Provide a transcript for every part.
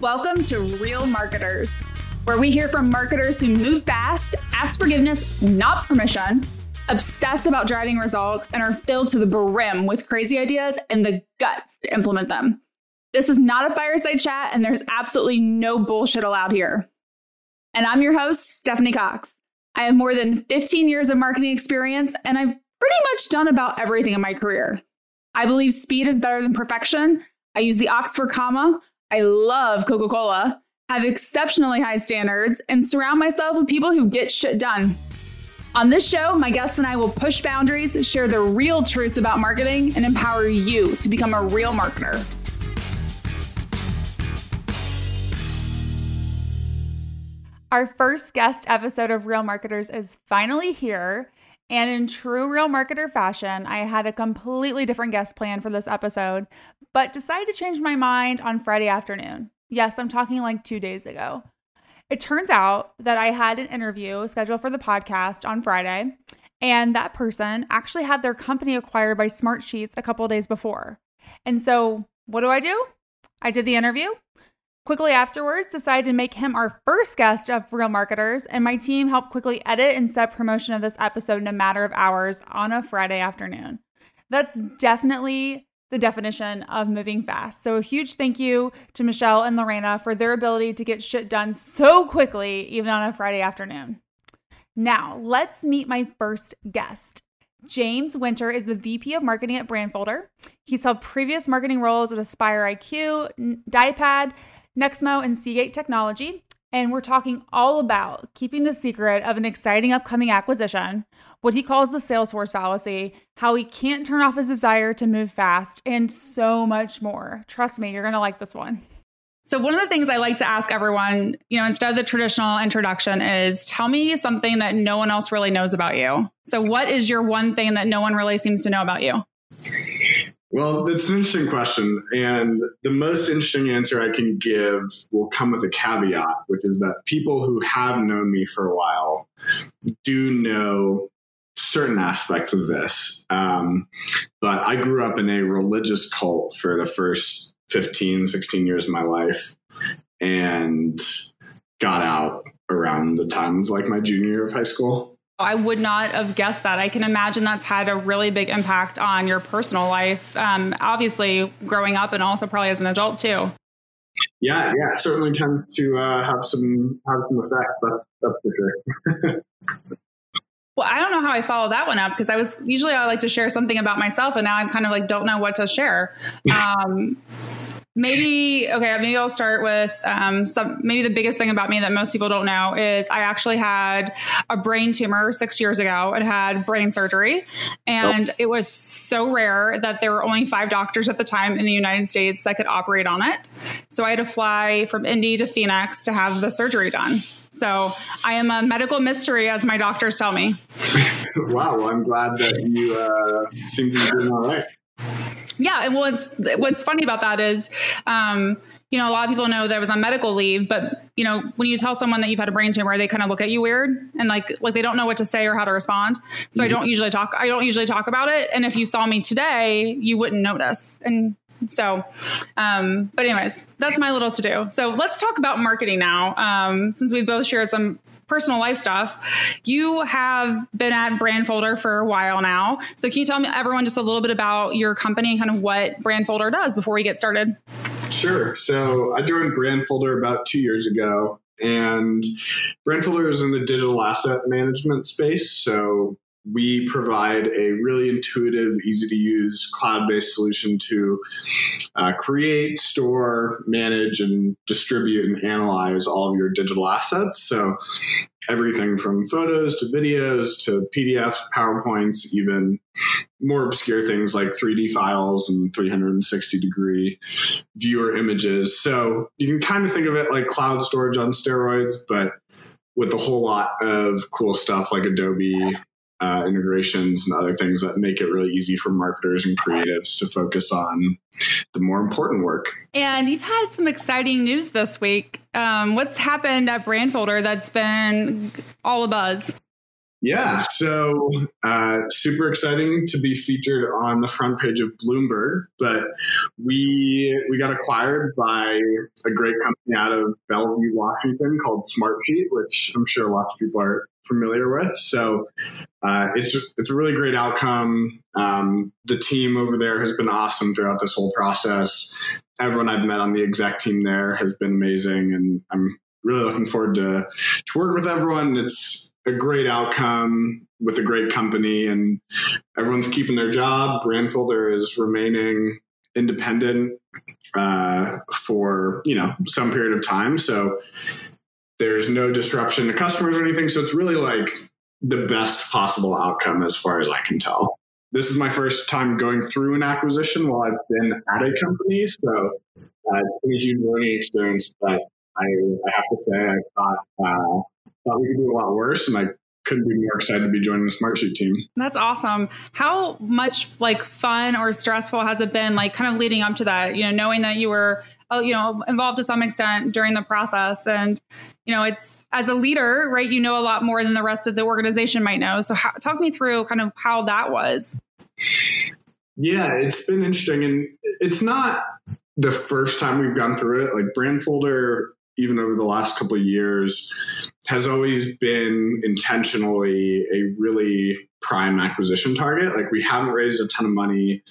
Welcome to Real Marketers, where we hear from marketers who move fast, ask forgiveness, not permission, obsess about driving results, and are filled to the brim with crazy ideas and the guts to implement them. This is not a fireside chat, and there's absolutely no bullshit allowed here. And I'm your host, Stephanie Cox. I have more than 15 years of marketing experience, and I've pretty much done about everything in my career. I believe speed is better than perfection. I use the Oxford comma. I love Coca Cola, have exceptionally high standards, and surround myself with people who get shit done. On this show, my guests and I will push boundaries, share the real truths about marketing, and empower you to become a real marketer. Our first guest episode of Real Marketers is finally here. And in true real marketer fashion, I had a completely different guest plan for this episode, but decided to change my mind on Friday afternoon. Yes, I'm talking like two days ago. It turns out that I had an interview scheduled for the podcast on Friday, and that person actually had their company acquired by Smartsheets a couple days before. And so, what do I do? I did the interview, Quickly afterwards, decided to make him our first guest of Real Marketers, and my team helped quickly edit and set promotion of this episode in a matter of hours on a Friday afternoon. That's definitely the definition of moving fast. So, a huge thank you to Michelle and Lorena for their ability to get shit done so quickly, even on a Friday afternoon. Now, let's meet my first guest. James Winter is the VP of Marketing at Brandfolder. He's held previous marketing roles at Aspire IQ, Dialpad, Nexmo, and Seagate Technology. And we're talking all about keeping the secret of an exciting upcoming acquisition, what he calls the Salesforce fallacy, how he can't turn off his desire to move fast, and so much more. Trust me, you're going to like this one. So, one of the things I like to ask everyone, you know, instead of the traditional introduction, is tell me something that no one else really knows about you. So, what is your one thing that no one really seems to know about you? Well, that's an interesting question. And the most interesting answer I can give will come with a caveat, which is that people who have known me for a while do know certain aspects of this. Um, but I grew up in a religious cult for the first 15, 16 years of my life and got out around the time of like my junior year of high school. I would not have guessed that. I can imagine that's had a really big impact on your personal life. Um, obviously, growing up and also probably as an adult too. Yeah, yeah, certainly tends to uh, have some have some effects. That's, that's for sure. well, I don't know how I follow that one up because I was usually I like to share something about myself, and now I'm kind of like don't know what to share. Um, Maybe okay. Maybe I'll start with um, some. Maybe the biggest thing about me that most people don't know is I actually had a brain tumor six years ago. It had brain surgery, and it was so rare that there were only five doctors at the time in the United States that could operate on it. So I had to fly from Indy to Phoenix to have the surgery done. So I am a medical mystery, as my doctors tell me. wow, well, I'm glad that you uh, seem to be doing all right. Yeah, and what's what's funny about that is, um, you know, a lot of people know that I was on medical leave, but you know, when you tell someone that you've had a brain tumor, they kind of look at you weird and like like they don't know what to say or how to respond. So mm-hmm. I don't usually talk. I don't usually talk about it. And if you saw me today, you wouldn't notice. And so, um, but anyways, that's my little to do. So let's talk about marketing now. Um, since we've both shared some personal life stuff. You have been at Brandfolder for a while now. So can you tell me everyone just a little bit about your company and kind of what Brandfolder does before we get started? Sure. So I joined Brandfolder about two years ago. And Brandfolder is in the digital asset management space. So we provide a really intuitive, easy to use cloud based solution to uh, create, store, manage, and distribute and analyze all of your digital assets. So, everything from photos to videos to PDFs, PowerPoints, even more obscure things like 3D files and 360 degree viewer images. So, you can kind of think of it like cloud storage on steroids, but with a whole lot of cool stuff like Adobe uh, integrations and other things that make it really easy for marketers and creatives to focus on the more important work. And you've had some exciting news this week. Um, what's happened at Brandfolder that's been all a buzz? Yeah, so uh, super exciting to be featured on the front page of Bloomberg. But we we got acquired by a great company out of Bellevue, Washington, called Smartsheet, which I'm sure lots of people are familiar with. So uh, it's it's a really great outcome. Um, the team over there has been awesome throughout this whole process. Everyone I've met on the exec team there has been amazing, and I'm really looking forward to to work with everyone. It's a great outcome with a great company and everyone's keeping their job. Brandfolder is remaining independent uh, for you know some period of time, so there's no disruption to customers or anything. So it's really like the best possible outcome as far as I can tell. This is my first time going through an acquisition while I've been at a company, so uh, it's been a huge learning experience. But I, I have to say, I thought uh, thought we could do a lot worse, and I couldn't be more excited to be joining the Smartsheet team. That's awesome. How much like fun or stressful has it been, like kind of leading up to that? You know, knowing that you were, oh, you know, involved to some extent during the process, and you know, it's as a leader, right? You know a lot more than the rest of the organization might know. So, how, talk me through kind of how that was. Yeah, it's been interesting, and it's not the first time we've gone through it. Like Brandfolder even over the last couple of years, has always been intentionally a really prime acquisition target. Like we haven't raised a ton of money,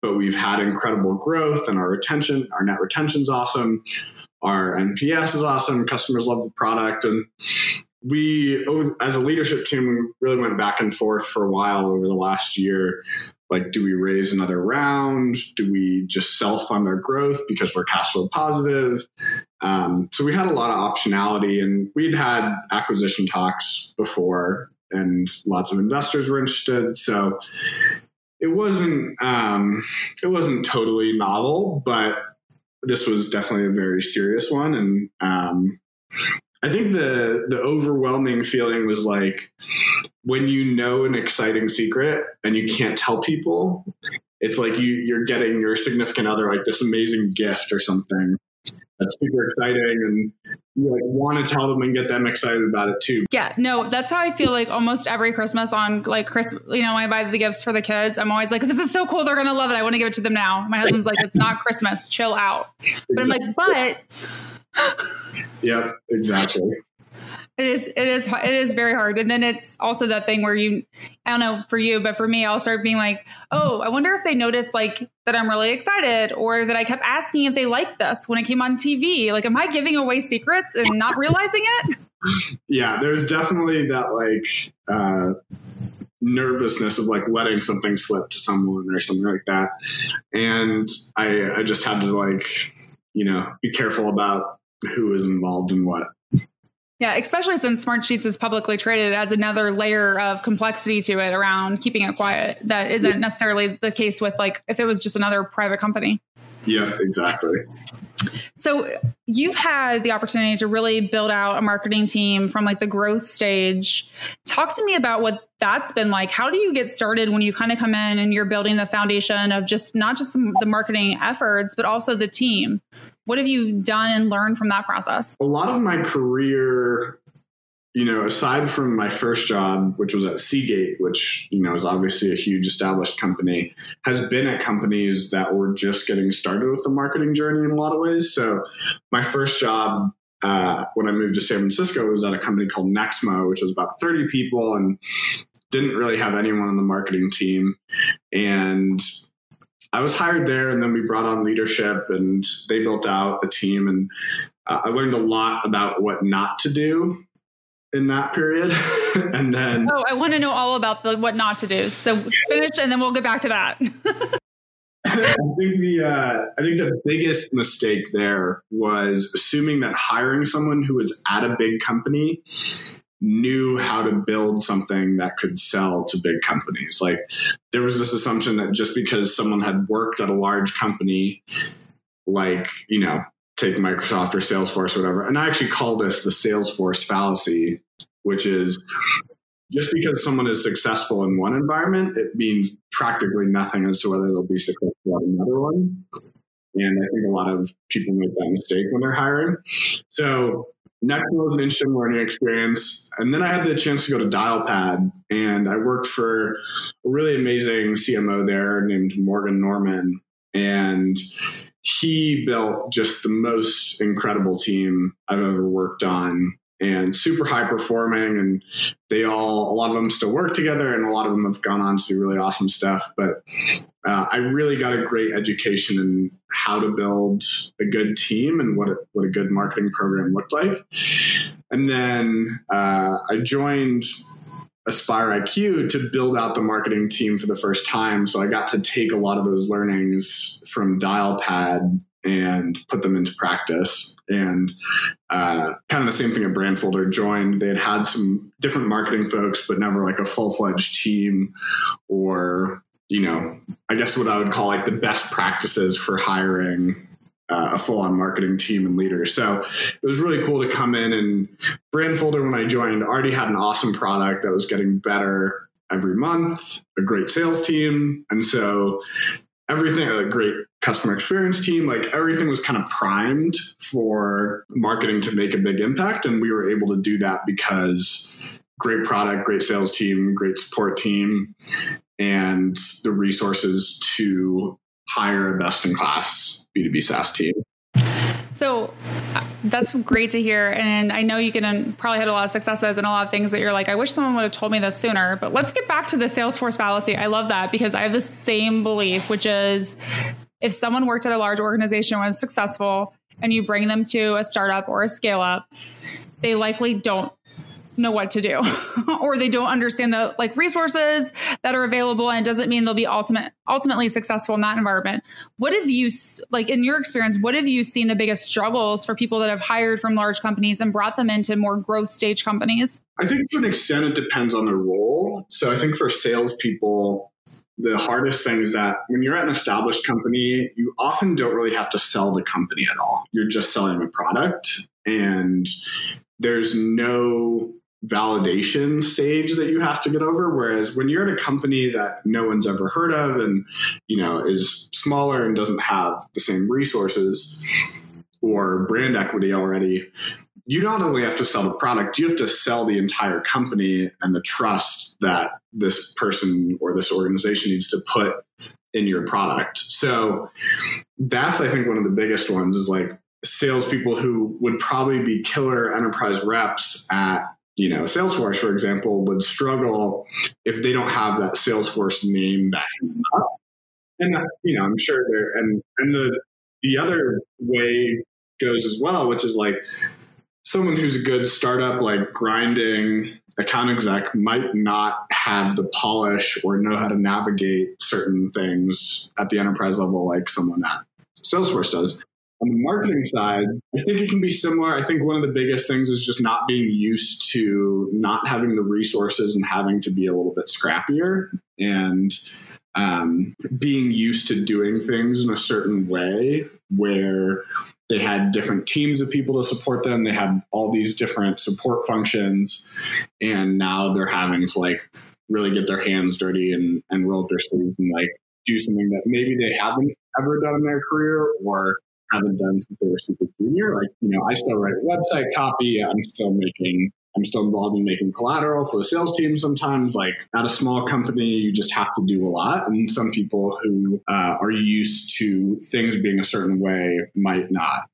but we've had incredible growth and our retention, our net retention's awesome. Our NPS is awesome. Customers love the product. And we, as a leadership team, really went back and forth for a while over the last year like do we raise another round do we just self fund our growth because we're cash flow positive um, so we had a lot of optionality and we'd had acquisition talks before and lots of investors were interested. So it wasn't um, it wasn't totally novel but this was definitely a very serious one. And um, I think the the overwhelming feeling was like when you know an exciting secret and you can't tell people, it's like you you're getting your significant other like this amazing gift or something that's super exciting and you like want to tell them and get them excited about it too. Yeah, no, that's how I feel like almost every Christmas on like Christmas, you know, when I buy the gifts for the kids, I'm always like, this is so cool. They're going to love it. I want to give it to them now. My husband's like, it's not Christmas, chill out. But I'm like, but. yep, exactly. It is, it is, it is very hard. And then it's also that thing where you, I don't know for you, but for me, I'll start being like, oh, I wonder if they noticed like that I'm really excited or that I kept asking if they liked this when it came on TV. Like, am I giving away secrets and not realizing it? Yeah, there's definitely that like, uh, nervousness of like letting something slip to someone or something like that. And I, I just had to like, you know, be careful about who is involved in what. Yeah, especially since Smartsheets is publicly traded, it adds another layer of complexity to it around keeping it quiet. That isn't necessarily the case with like if it was just another private company. Yeah, exactly. So you've had the opportunity to really build out a marketing team from like the growth stage. Talk to me about what that's been like. How do you get started when you kind of come in and you're building the foundation of just not just the marketing efforts, but also the team? What have you done and learned from that process? A lot of my career, you know, aside from my first job, which was at Seagate, which, you know, is obviously a huge established company, has been at companies that were just getting started with the marketing journey in a lot of ways. So my first job uh, when I moved to San Francisco was at a company called Nexmo, which was about 30 people and didn't really have anyone on the marketing team. And I was hired there, and then we brought on leadership, and they built out a team, and uh, I learned a lot about what not to do in that period. and then, oh, I want to know all about the what not to do. So finish, and then we'll get back to that. I think the uh, I think the biggest mistake there was assuming that hiring someone who was at a big company knew how to build something that could sell to big companies. Like there was this assumption that just because someone had worked at a large company, like, you know, take Microsoft or Salesforce or whatever, and I actually call this the Salesforce fallacy, which is just because someone is successful in one environment, it means practically nothing as to whether they'll be successful in another one. And I think a lot of people make that mistake when they're hiring. So next was an interesting learning experience. And then I had the chance to go to Dialpad and I worked for a really amazing CMO there named Morgan Norman. And he built just the most incredible team I've ever worked on and super high performing and they all a lot of them still work together and a lot of them have gone on to do really awesome stuff but uh, i really got a great education in how to build a good team and what a, what a good marketing program looked like and then uh, i joined aspire iq to build out the marketing team for the first time so i got to take a lot of those learnings from dialpad and put them into practice. And uh, kind of the same thing at Brandfolder joined. They had had some different marketing folks, but never like a full fledged team or, you know, I guess what I would call like the best practices for hiring uh, a full on marketing team and leader. So it was really cool to come in and Brandfolder, when I joined, already had an awesome product that was getting better every month, a great sales team. And so everything, a great customer experience team, like everything was kind of primed for marketing to make a big impact. And we were able to do that because great product, great sales team, great support team, and the resources to hire a best in class B2B SaaS team. So uh, that's great to hear. And I know you can um, probably had a lot of successes and a lot of things that you're like, I wish someone would have told me this sooner. But let's get back to the Salesforce fallacy. I love that because I have the same belief, which is if someone worked at a large organization was successful and you bring them to a startup or a scale up, they likely don't know what to do. Or they don't understand the like resources that are available and it doesn't mean they'll be ultimate ultimately successful in that environment. What have you like in your experience what have you seen the biggest struggles for people that have hired from large companies and brought them into more growth stage companies? I think to an extent it depends on the role. So i think for salespeople the hardest thing is that when you're at an established company, you often don't really have to sell the company at all. You're just selling a product. And there's no validation stage that you have to get over. Whereas when you're at a company that no one's ever heard of and you know is smaller and doesn't have the same resources or brand equity already you not only have to sell the product you have to sell the entire company and the trust that this person or this organization needs to put in your product. So that's i think one of the biggest ones is like salespeople who would probably be killer enterprise reps at you know, Salesforce, for example, would struggle if they don't have that Salesforce name back. And uh, you know, I'm sure there and and the the other way goes as well, which is like someone who's a good startup, like grinding account exec, might not have the polish or know how to navigate certain things at the enterprise level like someone at Salesforce does. On the marketing side, I think it can be similar. I think one of the biggest things is just not being used to not having the resources and having to be a little bit scrappier and um, being used to doing things in a certain way where they had different teams of people to support them. They had all these different support functions. And now they're having to like really get their hands dirty and, and roll up their sleeves and like do something that maybe they haven't ever done in their career or haven't done since they were super junior. Like, you know, I still write website copy. I'm still making, I'm still involved in making collateral for the sales team sometimes. Like at a small company, you just have to do a lot. And some people who uh, are used to things being a certain way might not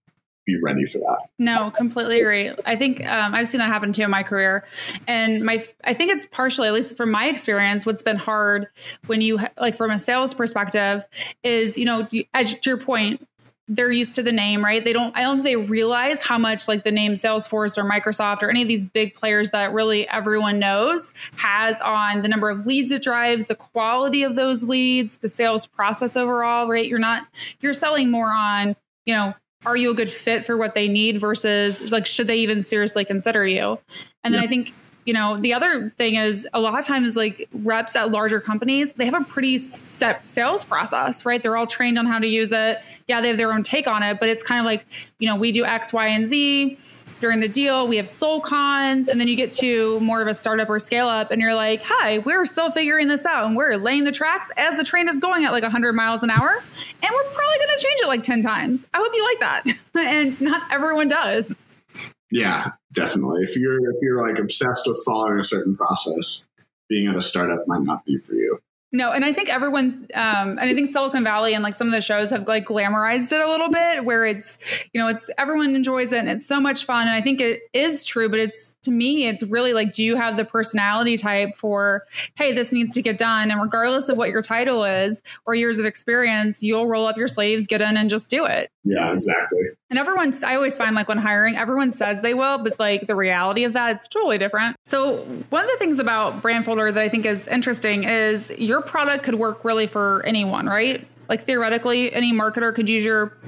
be ready for that. No, completely agree. I think um, I've seen that happen too in my career, and my I think it's partially, at least from my experience, what's been hard when you like from a sales perspective is you know as to your point, they're used to the name, right? They don't, I don't think they realize how much like the name Salesforce or Microsoft or any of these big players that really everyone knows has on the number of leads it drives, the quality of those leads, the sales process overall, right? You're not, you're selling more on, you know, are you a good fit for what they need versus like, should they even seriously consider you? And then I think you know, the other thing is a lot of times like reps at larger companies, they have a pretty set sales process, right? They're all trained on how to use it. Yeah, they have their own take on it, but it's kind of like, you know, we do X, Y, and Z during the deal. We have soul cons, and then you get to more of a startup or scale up, and you're like, hi, we're still figuring this out, and we're laying the tracks as the train is going at like 100 miles an hour, and we're probably going to change it like 10 times. I hope you like that. and not everyone does. Yeah, definitely. If you're if you're like obsessed with following a certain process, being at a startup might not be for you. No, and I think everyone, um, and I think Silicon Valley and like some of the shows have like glamorized it a little bit, where it's, you know, it's everyone enjoys it and it's so much fun. And I think it is true, but it's to me, it's really like, do you have the personality type for, hey, this needs to get done, and regardless of what your title is or years of experience, you'll roll up your sleeves, get in, and just do it. Yeah, exactly. And everyone's, I always find like when hiring, everyone says they will, but like the reality of that, it's totally different. So, one of the things about Brandfolder that I think is interesting is your product could work really for anyone, right? Like theoretically, any marketer could use your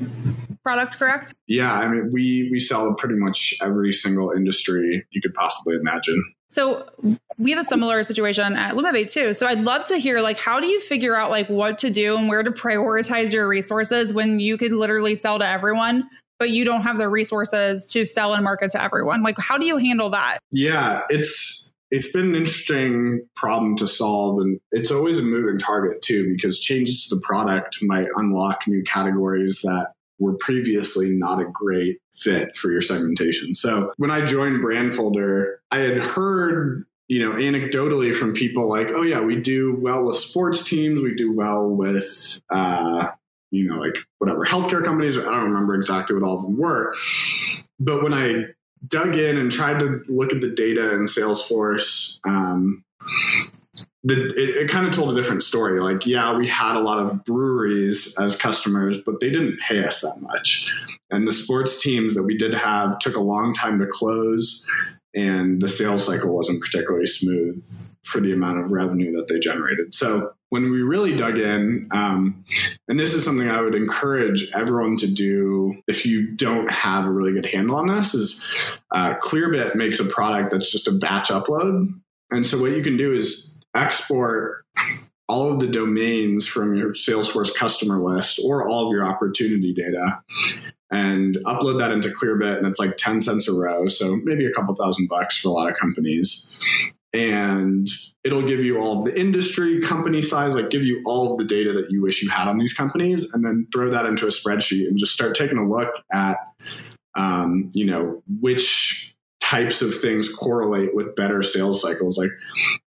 product, correct? Yeah, I mean, we we sell pretty much every single industry you could possibly imagine. So we have a similar situation at Lumavate too. So I'd love to hear like how do you figure out like what to do and where to prioritize your resources when you could literally sell to everyone, but you don't have the resources to sell and market to everyone. Like how do you handle that? Yeah, it's it's been an interesting problem to solve and it's always a moving target too because changes to the product might unlock new categories that were previously not a great fit for your segmentation. So when I joined Brandfolder, I had heard you know, anecdotally from people like, oh yeah, we do well with sports teams, we do well with, uh, you know, like whatever healthcare companies. I don't remember exactly what all of them were, but when I dug in and tried to look at the data in Salesforce, um, the, it, it kind of told a different story. Like, yeah, we had a lot of breweries as customers, but they didn't pay us that much. And the sports teams that we did have took a long time to close, and the sales cycle wasn't particularly smooth for the amount of revenue that they generated. So when we really dug in, um, and this is something I would encourage everyone to do if you don't have a really good handle on this, is uh, Clearbit makes a product that's just a batch upload. And so what you can do is export all of the domains from your Salesforce customer list or all of your opportunity data and upload that into Clearbit. And it's like 10 cents a row. So maybe a couple thousand bucks for a lot of companies. And it'll give you all of the industry, company size, like give you all of the data that you wish you had on these companies, and then throw that into a spreadsheet and just start taking a look at, um, you know, which types of things correlate with better sales cycles. Like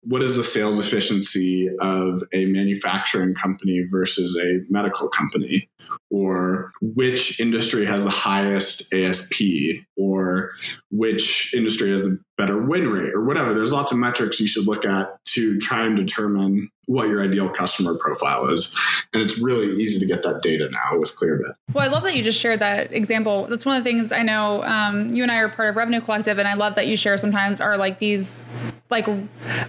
what is the sales efficiency of a manufacturing company versus a medical company or which industry has the highest ASP or which industry has the better win rate or whatever. There's lots of metrics you should look at to try and determine what your ideal customer profile is. And it's really easy to get that data now with Clearbit. Well, I love that you just shared that example. That's one of the things I know um, you and I are part of Revenue Collective, and I love that you share sometimes are like these like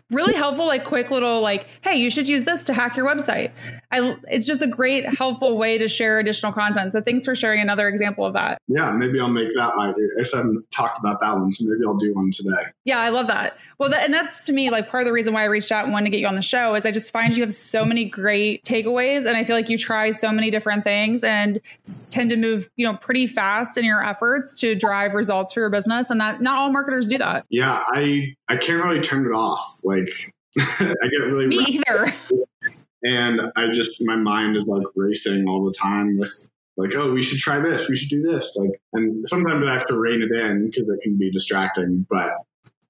really helpful, like quick little like, hey, you should use this to hack your website. I, it's just a great, helpful way to share additional content. So thanks for sharing another example of that. Yeah, maybe I'll make that my. I haven't talked about that one, so maybe I'll do one today. Yeah, I love that. Well, that, and that's to me like part of the reason why I reached out and wanted to get you on the show is I just find you have so many great takeaways, and I feel like you try so many different things and tend to move, you know, pretty fast in your efforts to drive results for your business, and that not all marketers do that. Yeah, I I can't really turn it off. Like I get really me either. And I just my mind is like racing all the time with like, oh, we should try this, we should do this. Like, and sometimes I have to rein it in because it can be distracting. But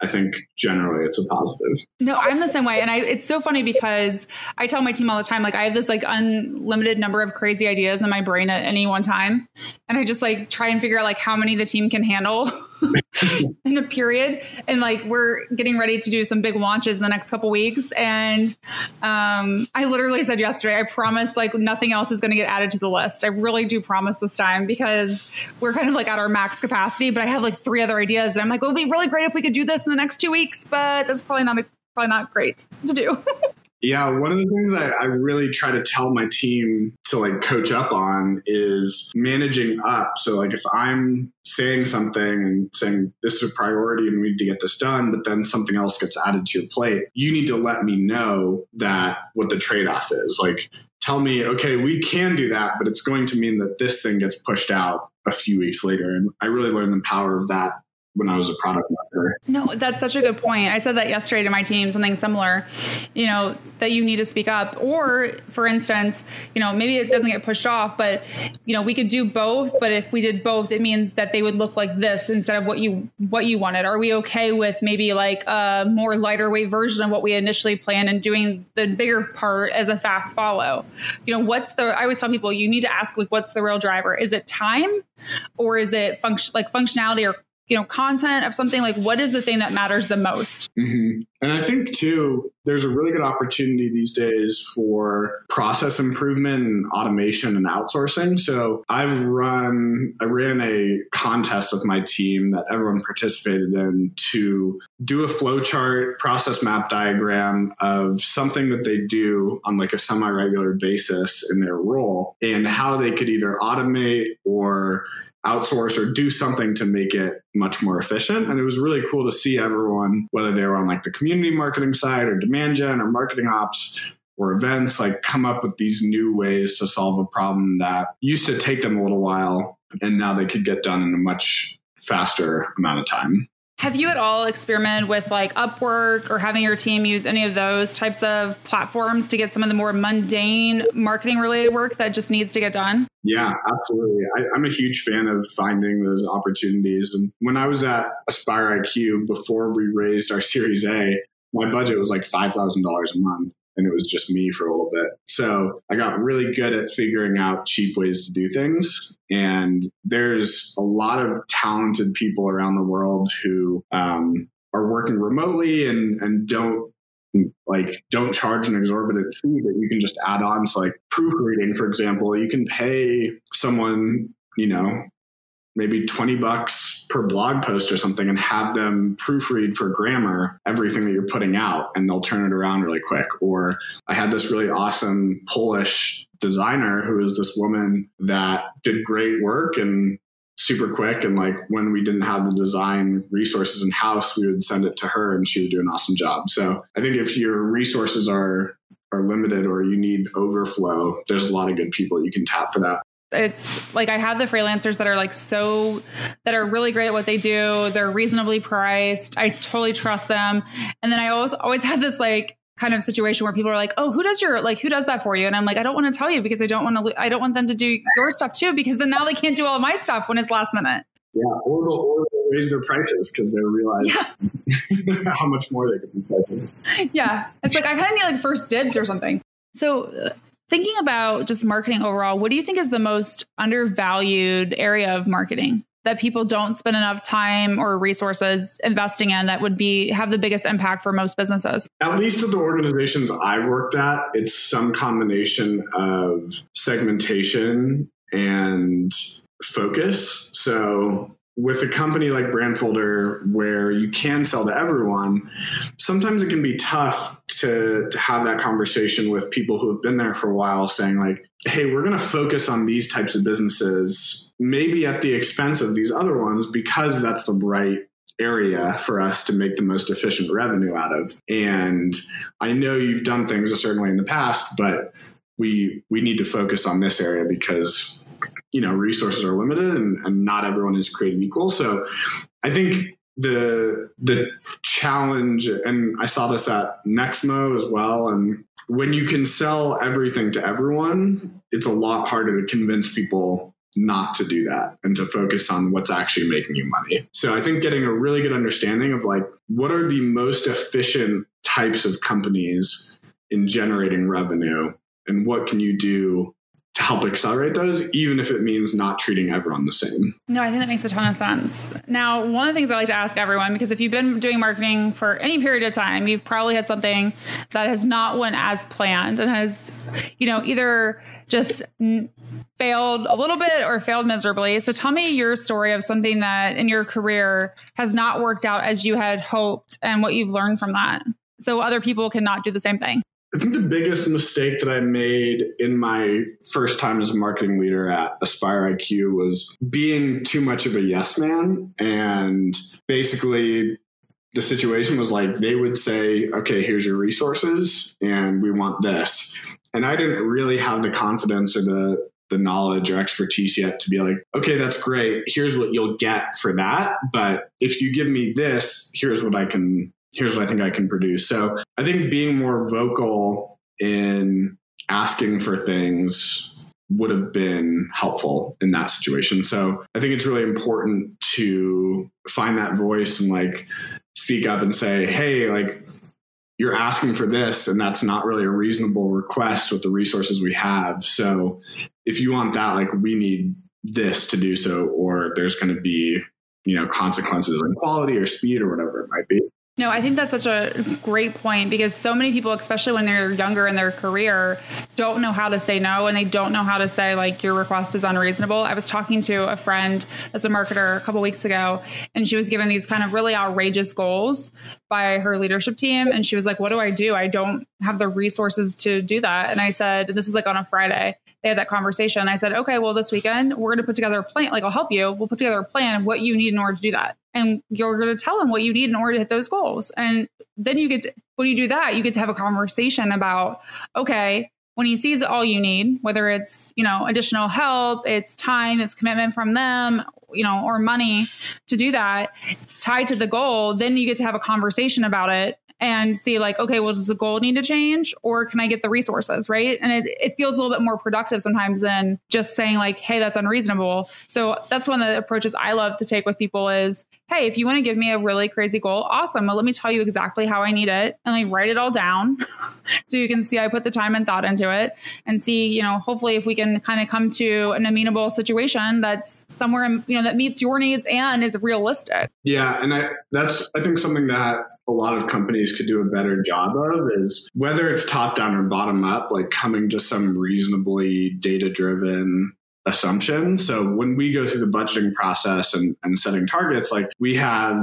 I think generally it's a positive. No, I'm the same way. And I it's so funny because I tell my team all the time, like I have this like unlimited number of crazy ideas in my brain at any one time. And I just like try and figure out like how many the team can handle in a period. And like we're getting ready to do some big launches in the next couple weeks. And um, I literally said yesterday, I promise like nothing else is going to get added to the list. I really do promise this time because we're kind of like at our max capacity, but I have like three other ideas. And I'm like, well, it'd be really great if we could do this in the next two weeks, but that's probably not a, probably not great to do. Yeah, one of the things I, I, really try to tell my team to like coach up on is managing up. So like if I'm saying something and saying this is a priority and we need to get this done, but then something else gets added to your plate, you need to let me know that what the trade-off is. Like tell me, okay, we can do that, but it's going to mean that this thing gets pushed out a few weeks later. And I really learned the power of that when I was a product. No, that's such a good point. I said that yesterday to my team, something similar, you know, that you need to speak up. Or, for instance, you know, maybe it doesn't get pushed off, but, you know, we could do both. But if we did both, it means that they would look like this instead of what you what you wanted. Are we okay with maybe like a more lighter weight version of what we initially planned and doing the bigger part as a fast follow? You know, what's the? I always tell people you need to ask like, what's the real driver? Is it time, or is it function like functionality or you know content of something like what is the thing that matters the most mm-hmm. and i think too there's a really good opportunity these days for process improvement and automation and outsourcing so i've run i ran a contest with my team that everyone participated in to do a flowchart process map diagram of something that they do on like a semi-regular basis in their role and how they could either automate or outsource or do something to make it much more efficient. And it was really cool to see everyone, whether they were on like the community marketing side or demand gen or marketing ops or events, like come up with these new ways to solve a problem that used to take them a little while and now they could get done in a much faster amount of time. Have you at all experimented with like Upwork or having your team use any of those types of platforms to get some of the more mundane marketing related work that just needs to get done? Yeah, absolutely. I, am a huge fan of finding those opportunities. And when I was at Aspire IQ before we raised our Series A, my budget was like $5,000 a month and it was just me for a little bit. So I got really good at figuring out cheap ways to do things. And there's a lot of talented people around the world who um, are working remotely and, and don't like don't charge an exorbitant fee that you can just add on so like proofreading for example you can pay someone you know maybe 20 bucks per blog post or something and have them proofread for grammar everything that you're putting out and they'll turn it around really quick. Or I had this really awesome Polish designer who is this woman that did great work and super quick and like when we didn't have the design resources in house we would send it to her and she would do an awesome job so i think if your resources are are limited or you need overflow there's a lot of good people you can tap for that it's like I have the freelancers that are like so that are really great at what they do. They're reasonably priced. I totally trust them. And then I always always have this like kind of situation where people are like, "Oh, who does your like who does that for you?" And I'm like, "I don't want to tell you because I don't want to I don't want them to do your stuff too because then now they can't do all of my stuff when it's last minute." Yeah, or they'll, or they'll raise their prices because they realize yeah. how much more they could be charging. Yeah, it's like I kind of need like first dibs or something. So uh, Thinking about just marketing overall, what do you think is the most undervalued area of marketing that people don't spend enough time or resources investing in that would be have the biggest impact for most businesses? At least at the organizations I've worked at, it's some combination of segmentation and focus. So with a company like Brandfolder, where you can sell to everyone, sometimes it can be tough to, to have that conversation with people who have been there for a while, saying, like, hey, we're going to focus on these types of businesses, maybe at the expense of these other ones, because that's the right area for us to make the most efficient revenue out of. And I know you've done things a certain way in the past, but we we need to focus on this area because you know resources are limited and, and not everyone is created equal. So i think the the challenge and i saw this at nexmo as well and when you can sell everything to everyone it's a lot harder to convince people not to do that and to focus on what's actually making you money. So i think getting a really good understanding of like what are the most efficient types of companies in generating revenue and what can you do to help accelerate those, even if it means not treating everyone the same. No, I think that makes a ton of sense. Now, one of the things I like to ask everyone, because if you've been doing marketing for any period of time, you've probably had something that has not went as planned and has, you know, either just failed a little bit or failed miserably. So tell me your story of something that in your career has not worked out as you had hoped and what you've learned from that. So other people cannot do the same thing. I think the biggest mistake that I made in my first time as a marketing leader at Aspire IQ was being too much of a yes man. And basically, the situation was like they would say, okay, here's your resources, and we want this. And I didn't really have the confidence or the the knowledge or expertise yet to be like, okay, that's great. Here's what you'll get for that. But if you give me this, here's what I can, here's what I think I can produce. So I think being more vocal in asking for things would have been helpful in that situation. So I think it's really important to find that voice and like speak up and say, hey, like you're asking for this, and that's not really a reasonable request with the resources we have. So if you want that, like we need this to do so, or there's going to be, you know, consequences in quality or speed or whatever it might be. No, I think that's such a great point because so many people, especially when they're younger in their career, don't know how to say no and they don't know how to say, like, your request is unreasonable. I was talking to a friend that's a marketer a couple weeks ago, and she was given these kind of really outrageous goals by her leadership team. And she was like, What do I do? I don't have the resources to do that. And I said, This was like on a Friday they had that conversation. I said, okay, well, this weekend we're going to put together a plan. Like, I'll help you. We'll put together a plan of what you need in order to do that. And you're going to tell them what you need in order to hit those goals. And then you get, when you do that, you get to have a conversation about, okay, when he sees all you need, whether it's, you know, additional help, it's time, it's commitment from them, you know, or money to do that tied to the goal, then you get to have a conversation about it and see like, okay, well, does the goal need to change or can I get the resources? Right. And it, it feels a little bit more productive sometimes than just saying like, hey, that's unreasonable. So that's one of the approaches I love to take with people is, hey, if you want to give me a really crazy goal, awesome. But let me tell you exactly how I need it and like write it all down so you can see I put the time and thought into it and see, you know, hopefully if we can kind of come to an amenable situation that's somewhere, you know, that meets your needs and is realistic. Yeah. And I, that's, I think something that a lot of companies could do a better job of is whether it's top down or bottom up, like coming to some reasonably data driven assumption. So when we go through the budgeting process and, and setting targets, like we have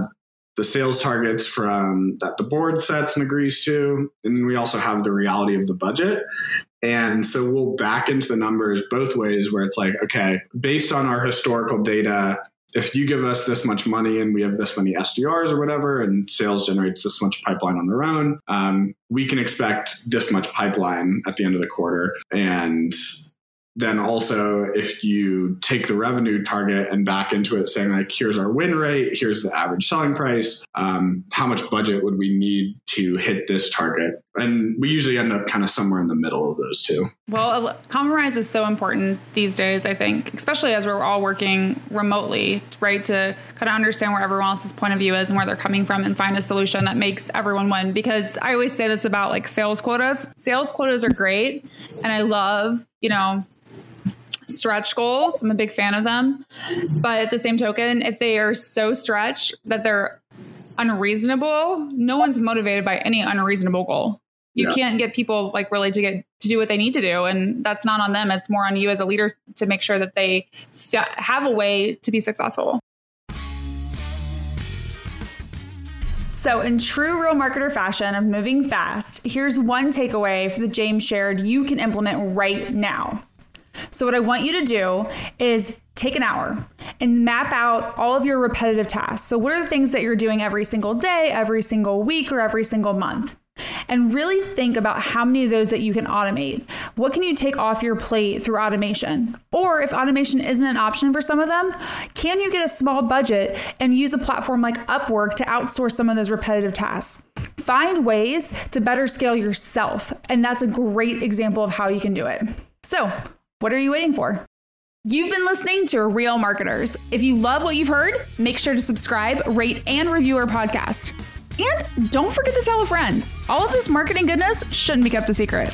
the sales targets from that the board sets and agrees to, and then we also have the reality of the budget. And so we'll back into the numbers both ways where it's like, okay, based on our historical data, if you give us this much money and we have this many SDRs or whatever, and sales generates this much pipeline on their own, um, we can expect this much pipeline at the end of the quarter. And then also if you take the revenue target and back into it saying like here's our win rate here's the average selling price um, how much budget would we need to hit this target? And we usually end up kind of somewhere in the middle of those two. Well compromise is so important these days i think especially as we're all working remotely right to kind of understand where everyone else's point of view is and where they're coming from and find a solution that makes everyone win. Because i always say this about like sales quotas. Sales quotas are great and i love you know stretch goals. I'm a big fan of them. But at the same token, if they are so stretched that they're unreasonable, no one's motivated by any unreasonable goal. You yeah. can't get people like really to get to do what they need to do and that's not on them. It's more on you as a leader to make sure that they f- have a way to be successful. So, in true real marketer fashion of moving fast, here's one takeaway that James shared you can implement right now. So, what I want you to do is take an hour and map out all of your repetitive tasks. So, what are the things that you're doing every single day, every single week, or every single month? And really think about how many of those that you can automate. What can you take off your plate through automation? Or if automation isn't an option for some of them, can you get a small budget and use a platform like Upwork to outsource some of those repetitive tasks? Find ways to better scale yourself. And that's a great example of how you can do it. So, what are you waiting for? You've been listening to Real Marketers. If you love what you've heard, make sure to subscribe, rate, and review our podcast. And don't forget to tell a friend. All of this marketing goodness shouldn't be kept a secret.